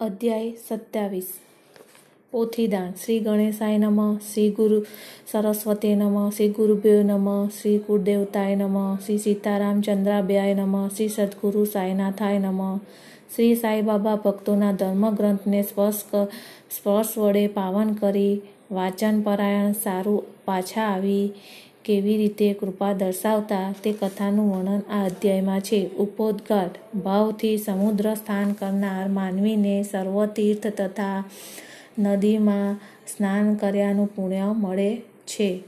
અધ્યાય સત્યાવીસ. પોથીદાન. શ્રી ગણેશાય નમઃ, શ્રી ગુરુ સરસ્વતી નમઃ, શ્રી ગુરુભ્યો નમઃ, શ્રી કુળદેવતાય નમઃ, શ્રી સીતારામચંદ્રાભ્યાય નમઃ, શ્રી સદગુરુ સાયનાથાય નમઃ, શ્રી સાંઈબાબા ભક્તોના ધર્મગ્રંથને સ્પર્શ સ્પર્શ વડે પાવન કરી, વાચન પરાયણ સારું પાછા આવી કેવી રીતે કૃપા દર્શાવતા તે કથાનું વર્ણન આ અધ્યાયમાં છે. ઉપોદઘાટ ભાવથી સમુદ્ર સ્થાન કરનાર માનવીને સર્વતીર્થ તથા નદીમાં સ્નાન કર્યાનું પુણ્ય મળે છે.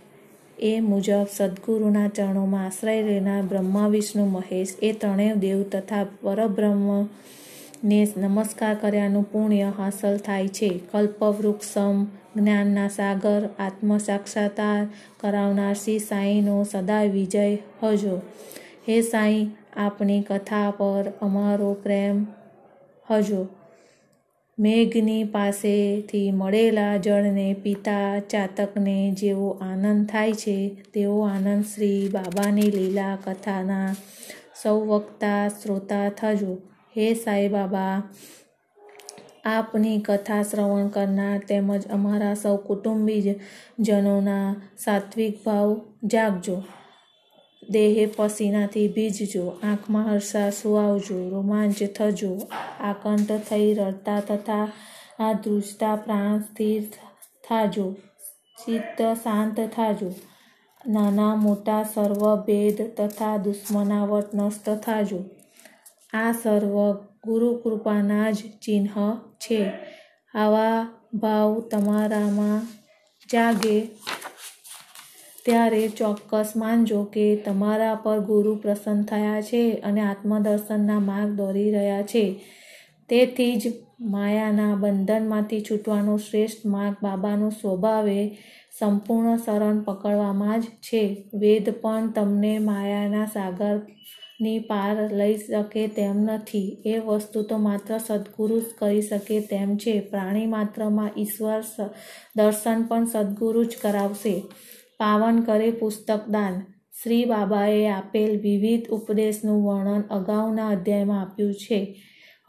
એ મુજબ સદગુરુના ચરણોમાં આશ્રય લેનાર બ્રહ્મા, વિષ્ણુ, મહેશ એ ત્રણેય દેવ તથા પરબ્રહ્મને નમસ્કાર કર્યાનું પુણ્ય હાંસલ થાય છે. કલ્પવૃક્ષમ જ્ઞાનના સાગર આત્મ સાક્ષાત્કાર કરાવનાર શ્રી સાંઈનો સદા વિજય હજો. હે સાંઈ, આપની કથા પર અમારો પ્રેમ હજો. મેઘની પાસેથી મળેલા જળને પીતા ચાતકને જેવો આનંદ થાય છે, તેવો આનંદ શ્રી બાબાની લીલા કથાના સૌ વક્તા શ્રોતા થજો. હે સાંઈ બાબા આપની કથા શ્રવણ કરનાર તેમજ અમારા સૌ કુટુંબીજનોના સાત્વિક ભાવ જાગજો. દેહે પસીનાથી ભીજજો, આંખમાં હર્ષા સુવાવજો રોમાંચ થજો. આકંઠ થઈ રડતા તથા આ ધ્રુજતા પ્રાણ સ્થિર થાજો, ચિત્ત શાંત થાજો. નાના મોટા સર્વ ભેદ તથા દુશ્મનાવટ નષ્ટ થાજો. આ સર્વ ગુરુકૃપાના જ ચિહ્ન છે. આવા ભાવ તમારામાં જાગે. ત્યારે ચોક્કસ માનજો કે તમારા પર ગુરુ પ્રસન્ન થયા છે અને આત્મદર્શનના માર્ગ દોરી રહ્યા છે. તેથી જ માયાના બંધનમાંથી છૂટવાનો શ્રેષ્ઠ માર્ગ બાબાનો સ્વભાવે સંપૂર્ણ શરણ પકડવામાં જ છે. વેદ પણ તમને માયાના સાગરની પાર લઈ શકે તેમ નથી. એ વસ્તુ તો માત્ર સદગુરુ જ કરી શકે તેમ છે. પ્રાણી માત્રમાં ઈશ્વર દર્શન પણ સદગુરુ જ કરાવશે. પાવન કરે પુસ્તક દાન. શ્રી બાબાએ આપેલ વિવિધ ઉપદેશનું વર્ણન અગાઉના અધ્યાયમાં આપ્યું છે.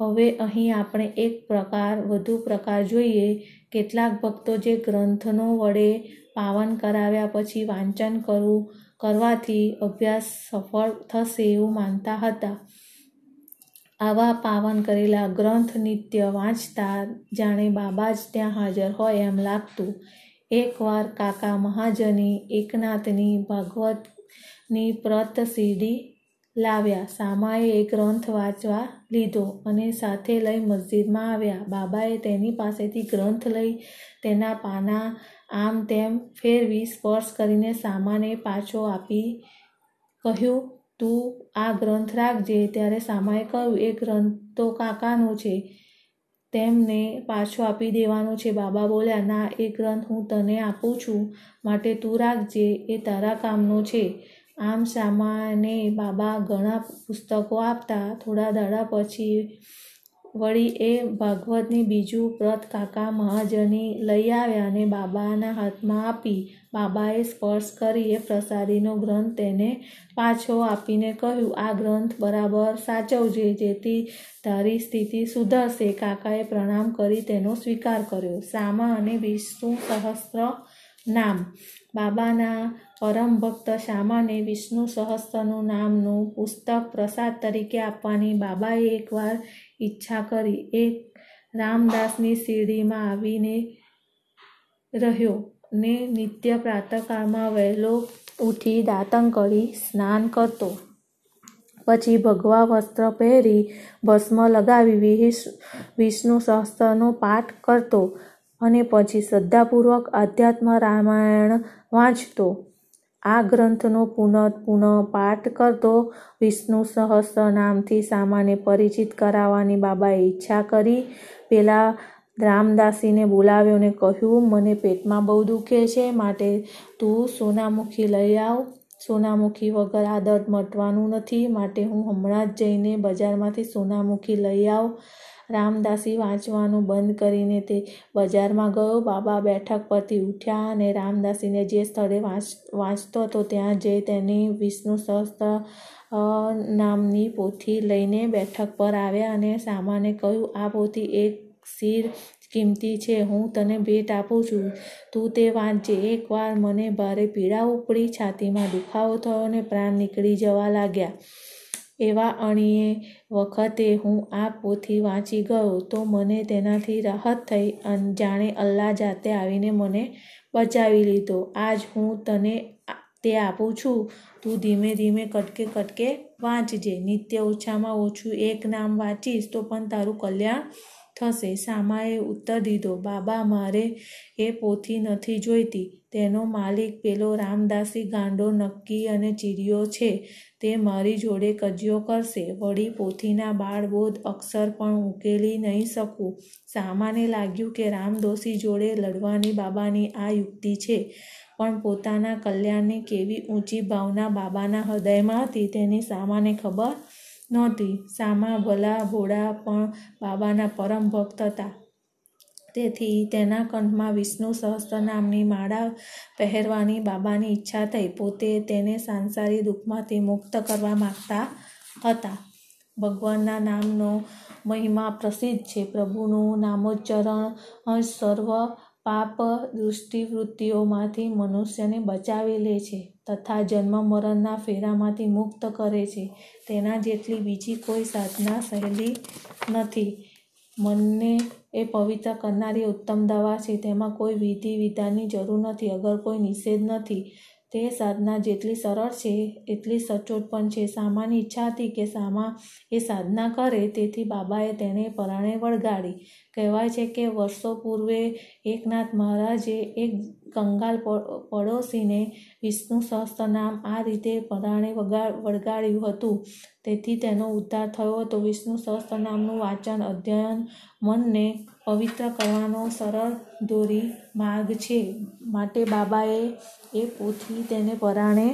હવે અહીં આપણે એક પ્રકાર, વધુ પ્રકાર જોઈએ. કેટલાક ભક્તો જે ગ્રંથનો વડે પાવન કરાવ્યા પછી વાંચન કરવું કરવાથી અભ્યાસ સફળ થશે એવું માનતા હતા. આવા પાવન કરેલા ગ્રંથ નિત્ય વાંચતા જાણે બાબા જ ત્યાં હાજર હોય એમ લાગતું. એકવાર કાકા મહાજની એકનાથની ભાગવતની પ્રત સીડી લાવ્યા. સામાએ એ ગ્રંથ વાંચવા લીધો અને સાથે લઈ મસ્જિદમાં આવ્યા. બાબાએ તેની પાસેથી ગ્રંથ લઈ તેના પાના આમ તેમ ફેરવી સ્પર્શ કરીને સામાને પાછો આપી કહ્યું, તું આ ગ્રંથ રાખજે ત્યારે સામાએ કહ્યું. એ ગ્રંથ તો કાકાનો છે. તેમને પાછો આપી દેવાનો છે. બાબા બોલ્યા, ના, એ ગ્રંથ હું તને આપું છું. માટે તું રાખજે એ તારા કામનો છે. આમ સામાને બાબા ઘણા પુસ્તકો આપતા થોડા દાડા પછી વળી એ ભાગવતની બીજું પ્રત કાકા મહાજની લઈ આવ્યા અને બાબાના હાથમાં આપી. બાબાએ સ્પર્શ કરી એ પ્રસાદીનો ગ્રંથ તેને પાછો આપીને કહ્યું, આ ગ્રંથ બરાબર સાચવજે જેથી તારી સ્થિતિ સુધરશે. કાકાએ પ્રણામ કરી તેનો સ્વીકાર કર્યો. સામા અને વિષ્ણુ સહસ્ત્ર નામ બાબાના પરમ ભક્ત શામાને વિષ્ણુ સહસ્ત્રનું નામનું પુસ્તક પ્રસાદ તરીકે આપવાની બાબાએ એકવાર ઈચ્છા કરી. એક રામદાસની શિરડીમાં આવીને રહ્યો ને નિત્ય પ્રાતકાળમાં વહેલો ઉઠી દાંતન કરી સ્નાન કરતો. પછી ભગવા વસ્ત્ર પહેરી ભસ્મ લગાવી વિષ્ણુ સહસ્ત્રનો પાઠ કરતો અને પછી શ્રદ્ધાપૂર્વક આધ્યાત્મ રામાયણ વાંચતો. આ ગ્રંથનો પુનઃ પુનઃ પાઠ કરતો વિષ્ણુ સહસ્ત્ર નામથી સામાને પરિચિત કરાવવાની બાબાએ ઈચ્છા કરી. પેલા રામદાસીને બોલાવ્યો અને કહ્યું, મને પેટમાં બહુ દુખે છે, માટે તું સોનામુખી લઈ આવ. સોનામુખી વગર આ દર્દ મટવાનું નથી, માટે હું હમણાં જ જઈને બજારમાંથી સોનામુખી લઈ આવ. રામદાસી વાંચવાનું બંધ કરીને તે બજારમાં ગયો. બાબા બેઠક પરથી ઉઠ્યા અને રામદાસીને જે સ્થળે વાંચ, વાંચતો હતો ત્યાં જઈ તેની વિષ્ણુ સહસ્ત્ર નામની પોથી લઈને બેઠક પર આવ્યા અને સામાને કહ્યું, આ પોથી એક શિર કિંમતી છે. હું તને ભેટ આપું છું. તું તે વાંચજે. એકવાર મને ભારે પીડા ઉપડી, છાતીમાં દુખાવો થયો અને પ્રાણ નીકળી જવા લાગ્યા. એવા અણીએ વખતે હું આ પોથી વાંચી ગયો તો મને તેનાથી રાહત થઈ જાણે અલ્લાહ જાતે આવીને મને બચાવી લીધો. આજ હું તને તે આપું છું. તું ધીમે ધીમે કટકે કટકે વાંચજે. નિત્ય ઓછામાં ઓછું એક નામ વાંચીશ તો પણ તારું કલ્યાણ થશે. સામાએ ઉત્તર દીધો, બાબા, મારે એ પોથી નથી જોઈતી. તેનો માલિક પેલો રામદાસી ગાંડો નક્કી અને ચીડિયો છે. તે મારી જોડે કજિયો કરશે. વળી પોથીના બાળબોધ અક્ષર પણ ઉકેલી નહીં શકું. સામાને લાગ્યું કે રામદોશી જોડે લડવાની બાબાની આ યુક્તિ છે. પણ પોતાના કલ્યાણની કેવી ઊંચી ભાવના બાબાના હૃદયમાં હતી તેની સામાને ખબર નહોતી. સામા ભલા ભોળા પણ બાબાના પરમ ભક્ત હતા. તેથી તેના કંઠમાં વિષ્ણુ સહસ્ત્ર નામની માળા પહેરવાની બાબાની ઈચ્છા થઈ. પોતે તેને સાંસારી દુઃખમાંથી મુક્ત કરવા માગતા હતા. ભગવાનના નામનો મહિમા પ્રસિદ્ધ છે. પ્રભુનું નામોચ્ચરણ સર્વ પાપ દૃષ્ટિવૃત્તિઓમાંથી મનુષ્યને બચાવી લે છે તથા જન્મ મરણના ફેરામાંથી મુક્ત કરે છે. તેના જેટલી બીજી કોઈ સાધના સહેલી નથી. મનને એ પવિત્ર કરનારી ઉત્તમ દવા છે. તેમાં કોઈ વિધિ વિધાનની જરૂર નથી. અગર કોઈ નિષેધ નથી તે સાધના જેટલી સરળ છે, એટલી સચોટ પણ છે. સામાની ઈચ્છા હતી કે સામા એ સાધના કરે, તેથી બાબાએ તેને પરાણે વળગાડી. કહેવાય છે કે વર્ષો પૂર્વે એકનાથ મહારાજે એક કંગાલ પડોશીને વિષ્ણુ સહસ્ત્રનામ આ રીતે પરાણે વળગાડ્યું હતું. તેથી તેનો ઉદ્ધાર થયો હતો. વિષ્ણુ સહસ્ત્રનામનું વાંચન અધ્યયન મનને પવિત્ર કરવાનો સરળ દોરી માર્ગ છે. માટે બાબાએ એ પોથી તેને પરાણે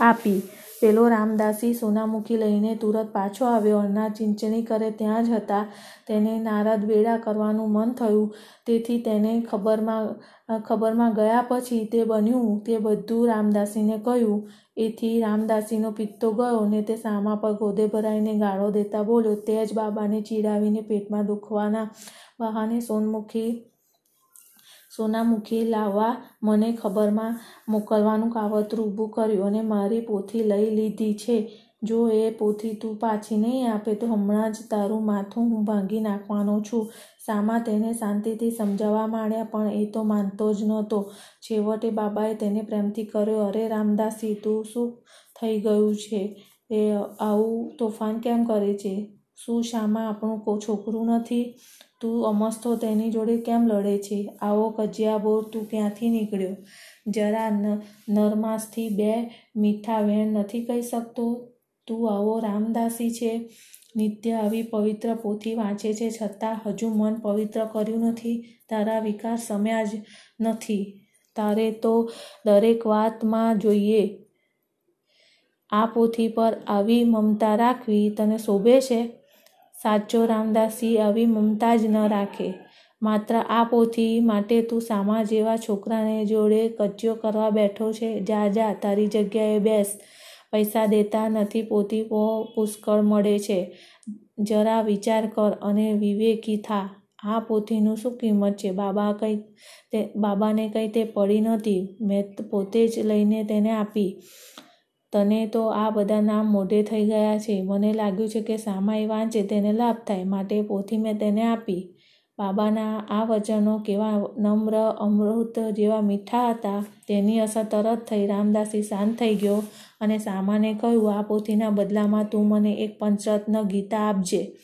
આપી. પેલો રામદાસી સોનામુખી લઈને તુરત પાછો આવ્યો. અનાજ ચીંચણી કરે ત્યાં જ હતા. તેને નારદ વેળા કરવાનું મન થયું. તેથી તેને ખબરમાં ખબરમાં ગયા પછી તે બન્યું. તે બધું રામદાસીને કહ્યું. એથી રામદાસીનો પિત્તો ગયો ને તે સામા પર ગોદે ભરાઈને ગાળો દેતા બોલ્યો તે જ બાબાને ચીડાવીને પેટમાં દુખવાના બહાને સોનમુખી સોનામુખી લાવવા મને ખબરમાં મોકલવાનું કાવતરું ઊભું કર્યું અને મારી પોથી લઈ લીધી છે. જો એ પોથી તું પાછી નહીં આપે તો હમણાં જ તારું માથું હું ભાંગી નાખવાનો છું. સામા તેને શાંતિથી સમજાવવા માંડ્યા, પણ એ તો માનતો જ નહોતો. છેવટે બાબાએ તેને પ્રેમથી કર્યો, અરે રામદાસી, તું શું થઈ ગયું છે? એ આવું તોફાન કેમ કરે છે? શું શામાં આપણું છોકરું નથી? તું અમસ્તો તેની જોડે કેમ લડે છે? આવો કજિયાબોર તું ક્યાંથી નીકળ્યો? જરા નરમાસથી બે મીઠા વેણ નથી કહી શકતો. તું આવો રામદાસી છે. નિત્ય આવી પવિત્ર પોથી વાંચે છે. છતાં હજુ મન પવિત્ર કર્યું નથી. તારા વિકાસ સમ્યા જ નથી. તારે તો દરેક વાતમાં જોઈએ. આ પોથી પર આવી મમતા રાખવી તને શોભે છે? સાચો રામદાસી આવી મમતા જ ન રાખે. માત્ર આ પોથી માટે તું સામા જેવા છોકરાને જોડે કજિયો કરવા બેઠો છે. જા જા, તારી જગ્યાએ બેસ. પૈસા દેતા નથી પોથી પુષ્કળ મળે છે. જરા વિચાર કર અને વિવેકી થા. આ પોથીનું શું કિંમત છે? બાબા કંઈ તે, બાબાને કંઈ તે પડી નહોતી. મેં પોતે જ લઈને તેને આપી. તને તો આ બધા નામ મોઢે થઈ ગયા છે. મને લાગ્યું છે કે સામાઈ વાંચે, તેને લાભ થાય. માટે પોથી મેં તેને આપી. બાબાના આ વચનો કેવા નમ્ર, અમૃત જેવા મીઠા હતા. તેની અસર તરત થઈ. રામદાસી શાંત થઈ ગયો અને સામાને કહ્યું, આ પોથીના બદલામાં તું મને એક પંચરત્ન ગીતા આપજે.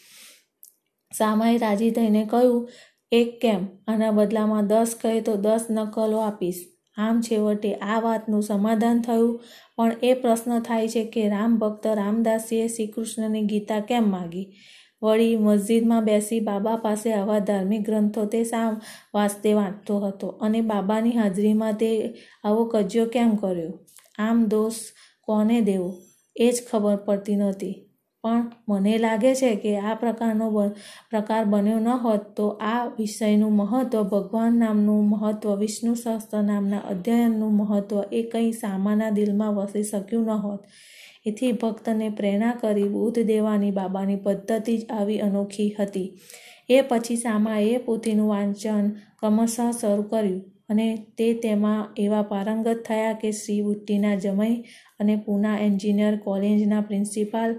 સામાએ રાજી થઈને કહ્યું, એક કેમ? આના બદલામાં દસ કહે તો દસ નકલો આપીશ. આમ છેવટે આ વાતનું સમાધાન થયું. પણ એ પ્રશ્ન થાય છે કે રામ ભક્ત રામદાસીએ શ્રી કૃષ્ણની ગીતા કેમ માગી? વળી મસ્જિદમાં બેસી બાબા પાસે આવા ધાર્મિક ગ્રંથો તે શા વાસ્તે વાંચતો હતો અને બાબાની હાજરીમાં તે આવો કજ્યો કેમ કર્યો? આમ દોષ કોને દેવો? એ જ ખબર પડતી નહોતી. પણ મને લાગે છે કે આ પ્રકારનો પ્રકાર બન્યો ન હોત તો આ વિષયનું મહત્ત્વ ભગવાન નામનું મહત્ત્વ વિષ્ણુ સહસ્ત્ર નામના અધ્યયનનું મહત્ત્વ એ કંઈ સામાના દિલમાં વસી શક્યું ન હોત. એથી ભક્તને પ્રેરણા કરી બુદ્ધ દેવાની બાબાની પદ્ધતિ જ આવી અનોખી હતી. એ પછી સામાએ પોથીનું વાંચન ક્રમશઃ શરૂ કર્યું અને તે તેમાં એવા પારંગત થયા કે શ્રી બુટ્ટીના જમઈ અને પૂના એન્જિનિયર કોલેજના પ્રિન્સિપાલ,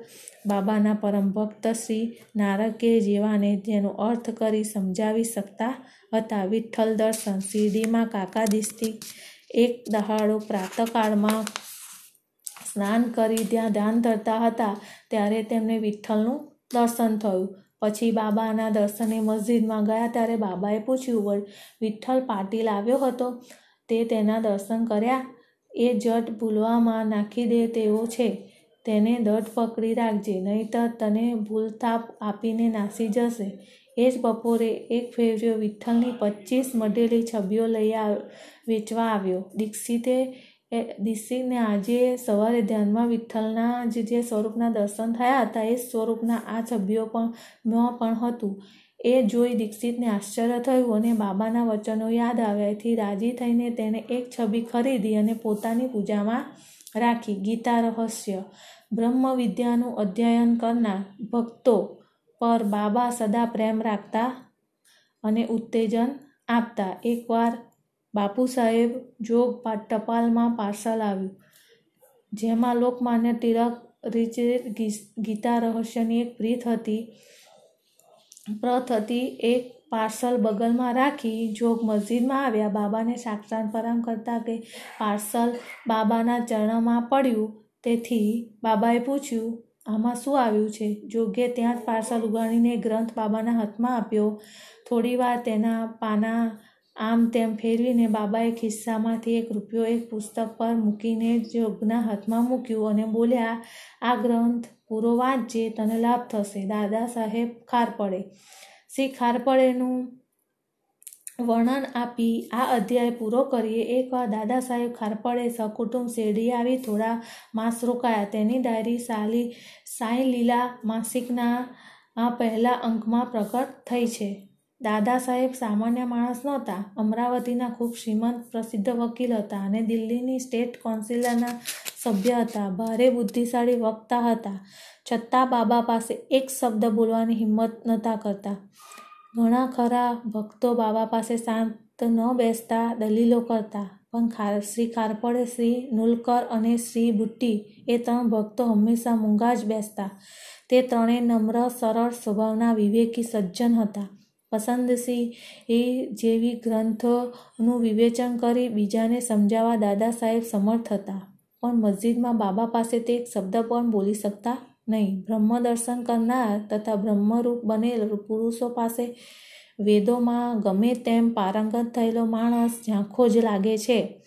બાબાના પરમ ભક્ત શ્રી નારકે જેવાને જેનો અર્થ કરી સમજાવી શકતા હતા. વિઠ્ઠલ દર્શન શિરડીમાં કાકા દિસ્તી એક દહાડો પ્રાતકાળમાં સ્નાન કરી ત્યાં ધ્યાન ધરતા હતા. ત્યારે તેમને વિઠ્ઠલનું દર્શન થયું. પછી બાબાના દર્શને મસ્જિદમાં ગયા ત્યારે બાબાએ પૂછ્યું વિઠ્ઠલ પાટીલ આવ્યો હતો? તે તેના દર્શન કર્યા એ જટ ભૂલવામાં નાખી દે તેવો છે. તેને દટ પકડી રાખજે, નહીંતર તને ભૂલથાપ આપીને નાસી જશે. એ જ બપોરે એક ફેવરિયો વિઠ્ઠલની પચીસ મઢેલી છબીઓ લઈ વેચવા આવ્યો. દીક્ષિતે દીક્ષિતને આજે સવારે ધ્યાનમાં વિઠ્ઠલના જ જે સ્વરૂપના દર્શન થયા હતા, એ સ્વરૂપના આ છબીઓ પણ ન પણ હતું. એ જોઈ દીક્ષિતને આશ્ચર્ય થયું અને બાબાના વચનો યાદ આવ્યાથી રાજી થઈને તેણે એક છબી ખરીદી અને પોતાની પૂજામાં રાખી. ગીતા રહસ્ય. બ્રહ્મ વિદ્યાનું અધ્યયન કરનાર ભક્તો પર બાબા સદા પ્રેમ રાખતા અને ઉત્તેજન આપતા. એકવાર બાપુ સાહેબ જોગ ટપાલમાં પાર્સલ આવ્યું, જેમાં લોકમાન્ય તિલક, રિચિત ગીતા રહસ્યની એક પ્રીત હતી. પ્રત હતી, એક પાર્સલ બગલમાં રાખી, જોગ મસ્જિદમાં આવ્યા. બાબાને સાક્ષાત પરામ કરતા કે પાર્સલ બાબાના ચરણમાં પડ્યું. તેથી બાબાએ પૂછ્યું, આમાં શું આવ્યું છે? જોગે ત્યાં જ પાર્સલ ઉગાડીને ગ્રંથ બાબાના હાથમાં આપ્યો. થોડીવાર તેના પાના આમ તેમ ફેરવીને બાબાએ ખિસ્સામાંથી એક રૂપિયો એક પુસ્તક પર મૂકીને જોગના હાથમાં મૂક્યું અને બોલ્યા, આ ગ્રંથ પૂરો વાંચીએ તને લાભ થશે. દાદા સાહેબ ખારપડે શ્રી ખારપડેનું વર્ણન આપી આ અધ્યાય પૂરો કરીએ. એકવાર દાદા સાહેબ ખારપડે સકુટુંબ શેરડી આવી થોડા માસ રોકાયા. તેની ડાયરી સાલી સાંઈ લીલા માસિકના આ પહેલા અંકમાં પ્રગટ થઈ છે. દાદા સાહેબ સામાન્ય માણસ નહોતા. અમરાવતીના ખૂબ શ્રીમંત, પ્રસિદ્ધ વકીલ હતા અને દિલ્હીની સ્ટેટ કાઉન્સિલના સભ્ય હતા. ભારે બુદ્ધિશાળી વક્તા હતા. છતાં બાબા પાસે એક શબ્દ બોલવાની હિંમત નહોતા કરતા. ઘણા ખરા ભક્તો બાબા પાસે શાંત ન બેસતા દલીલો કરતા. પણ શ્રી ખારપડે શ્રી નુલકર અને શ્રી બુટ્ટી એ ત્રણ ભક્તો હંમેશા મૂંગા જ બેસતા. તે ત્રણેય નમ્ર, સરળ સ્વભાવના વિવેકી સજ્જન હતા. પસંદસી એ જેવી ગ્રંથોનું વિવેચન કરી બીજાને સમજાવવા દાદા સાહેબ સમર્થ હતા. પણ મસ્જિદમાં બાબા પાસે તે એક શબ્દ પણ બોલી શકતા નહીં. બ્રહ્મ દર્શન કરનાર તથા બ્રહ્મરૂપ બનેલ પુરુષો પાસે વેદોમાં ગમે તેમ પારંગત થયેલો માણસ ઝાંખો જ લાગે છે.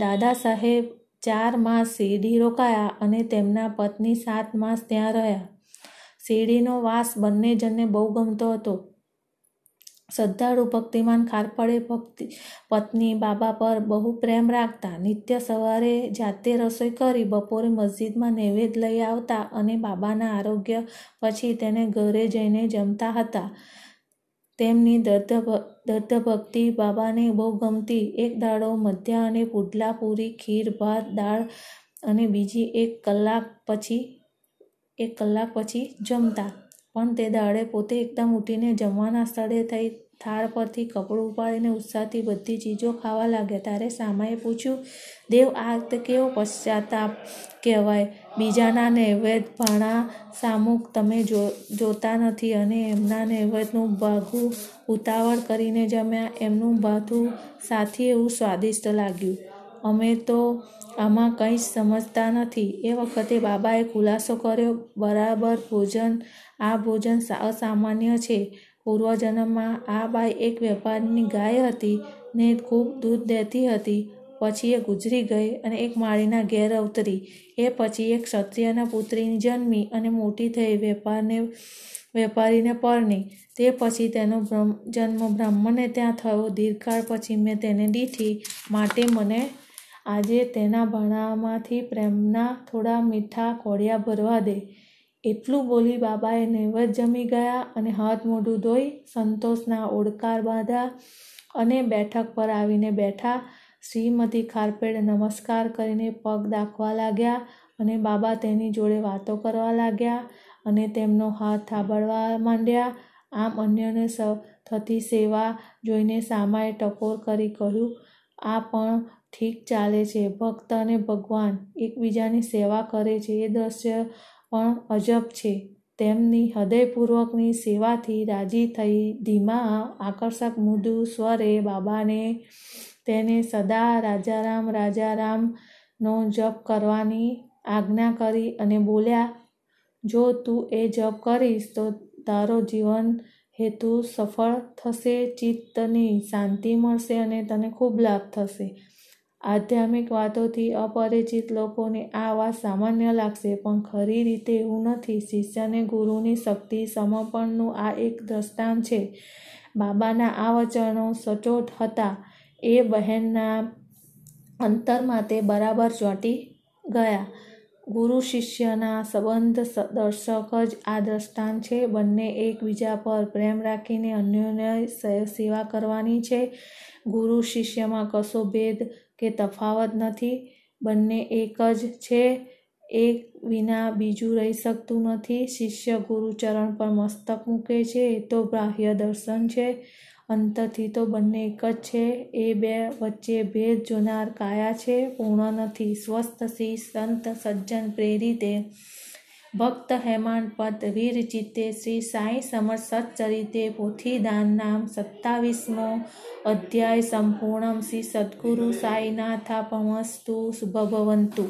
દાદા સાહેબ ચાર માસ શેરડી રોકાયા અને તેમના પત્ની સાત માસ ત્યાં રહ્યા. શેરડીનો વાસ બંને જણને બહુ ગમતો હતો. શ્રદ્ધાળુ ભક્તિમાન ખારપડે ભક્તિ, પત્ની બાબા પર બહુ પ્રેમ રાખતા, નિત્ય સવારે જાતે રસોઈ કરી બપોરે મસ્જિદમાં નૈવેદ્ય લઈ આવતા અને બાબાના આરોગ્ય પછી તેને ઘરે જઈને જમતા હતા. તેમની દત્ત ભક્તિ બાબાને બહુ ગમતી. એક દાડો મધ્યા અને પુડલા, પૂરી, ખીર, ભાત, દાળ અને બીજી એક કલાક પછી, એક કલાક પછી જમતા. પણ તે દાડે પોતે એકદમ ઉઠીને જમવાના સ્થળે થઈ થાળ પરથી કપડું ઉપાડીને ઉત્સાહથી બધી ચીજો ખાવા લાગ્યા. ત્યારે સામાએ પૂછ્યું, દેવ, આ કેવો પશ્ચાતાપ કહેવાય. બીજાના નૈવેદ્ય ભાણા સામુક તમે જો, જોતા નથી અને એમના નૈવેદ્યનું ભાગું ઉતાવળ કરીને જમ્યા. એમનું ભાથું સાથી એવું સ્વાદિષ્ટ લાગ્યું. અમે તો આમાં કંઈ જ સમજતા નથી. એ વખતે બાબાએ ખુલાસો કર્યો, બરાબર ભોજન, આ ભોજન અસામાન્ય છે. પૂર્વજન્મમાં આ બાઈ એક વેપારીની ગાય હતી ને ખૂબ દૂધ દેતી હતી. પછી એ ગુજરી ગઈ અને એક માળીના ઘેર અવતરી. એ પછી એક ક્ષત્રિયના પુત્રીની જન્મી અને મોટી થઈ વેપારને, વેપારીને પરણી. તે પછી તેનો જન્મ બ્રાહ્મણને ત્યાં થયો. દીર્ઘકાળ પછી મેં તેને દીઠી. માટે મને આજે તેના ભાણામાંથી પ્રેમના થોડા મીઠા કોળિયા ભરવા દે. એટલું બોલી બાબાએ નૈવેદ્ય જમી ગયા અને હાથ મોઢું ધોઈ સંતોષના ઓડકાર બાંધ્યા અને બેઠક પર આવીને બેઠા. શ્રીમતી ખારપેડ નમસ્કાર કરીને પગ દાખવા લાગ્યા અને બાબા તેની જોડે વાતો કરવા લાગ્યા અને તેમનો હાથ થાબડવા માંડ્યા. આમ અન્યને થતી સેવા જોઈને સામાએ ટકોર કરી કહ્યું, આ પણ ઠીક ચાલે છે. ભક્ત અને ભગવાન એકબીજાની સેવા કરે છે. એ દ્રશ્ય પણ અજબ છે. તેમની હૃદયપૂર્વકની સેવાથી રાજી થઈ ધીમા આકર્ષક મૃદુ સ્વરે બાબાને તેને સદા રાજારામ, રાજારામનો જપ કરવાની આજ્ઞા કરી અને બોલ્યા, જો તું એ જપ કરીશ તો તારો જીવન હેતુ સફળ થશે, ચિત્તની શાંતિ મળશે અને તને ખૂબ લાભ થશે. આધ્યાત્મિક વાતોથી અપરિચિત લોકોને આ વાત સામાન્ય લાગશે, પણ ખરી રીતે એવું નથી. શિષ્યને ગુરુની શક્તિ સમર્પણનું આ એક દ્રષ્ટાંત છે. બાબાના આ વચનો સચોટ હતા. એ બહેનના અંતરમાં તે બરાબર ચોંટી ગયા. ગુરુ શિષ્યના સંબંધ દર્શક જ આ દ્રષ્ટાંત છે. બંને એકબીજા પર પ્રેમ રાખીને અન્યોને સેવા કરવાની છે. ગુરુ શિષ્યમાં કશો ભેદ કે તફાવત નથી. બંને એક જ છે. એક વિના બીજું રહી શકતું નથી. શિષ્ય ગુરુચરણ પર મસ્તક મૂકે છે. એ તો બાહ્ય દર્શન છે. અંતથી તો બંને એક જ છે. એ બે વચ્ચે ભેદ જોનાર કાયા છે. પૂર્ણ નથી. સ્વસ્થ શ્રી સંત, સજ્જન, પ્રેરિતે ભક્ત હેમાંડ પદ વીર ચિત્તે શ્રી સાંઈ સમર સચ્ચરિતે પોથીદાન નામ સત્તાવીસમો અધ્યાય સંપૂર્ણમ શ્રી સદગુરુ સાંઈનાથા પમસ્તુ શુભભવંતુ.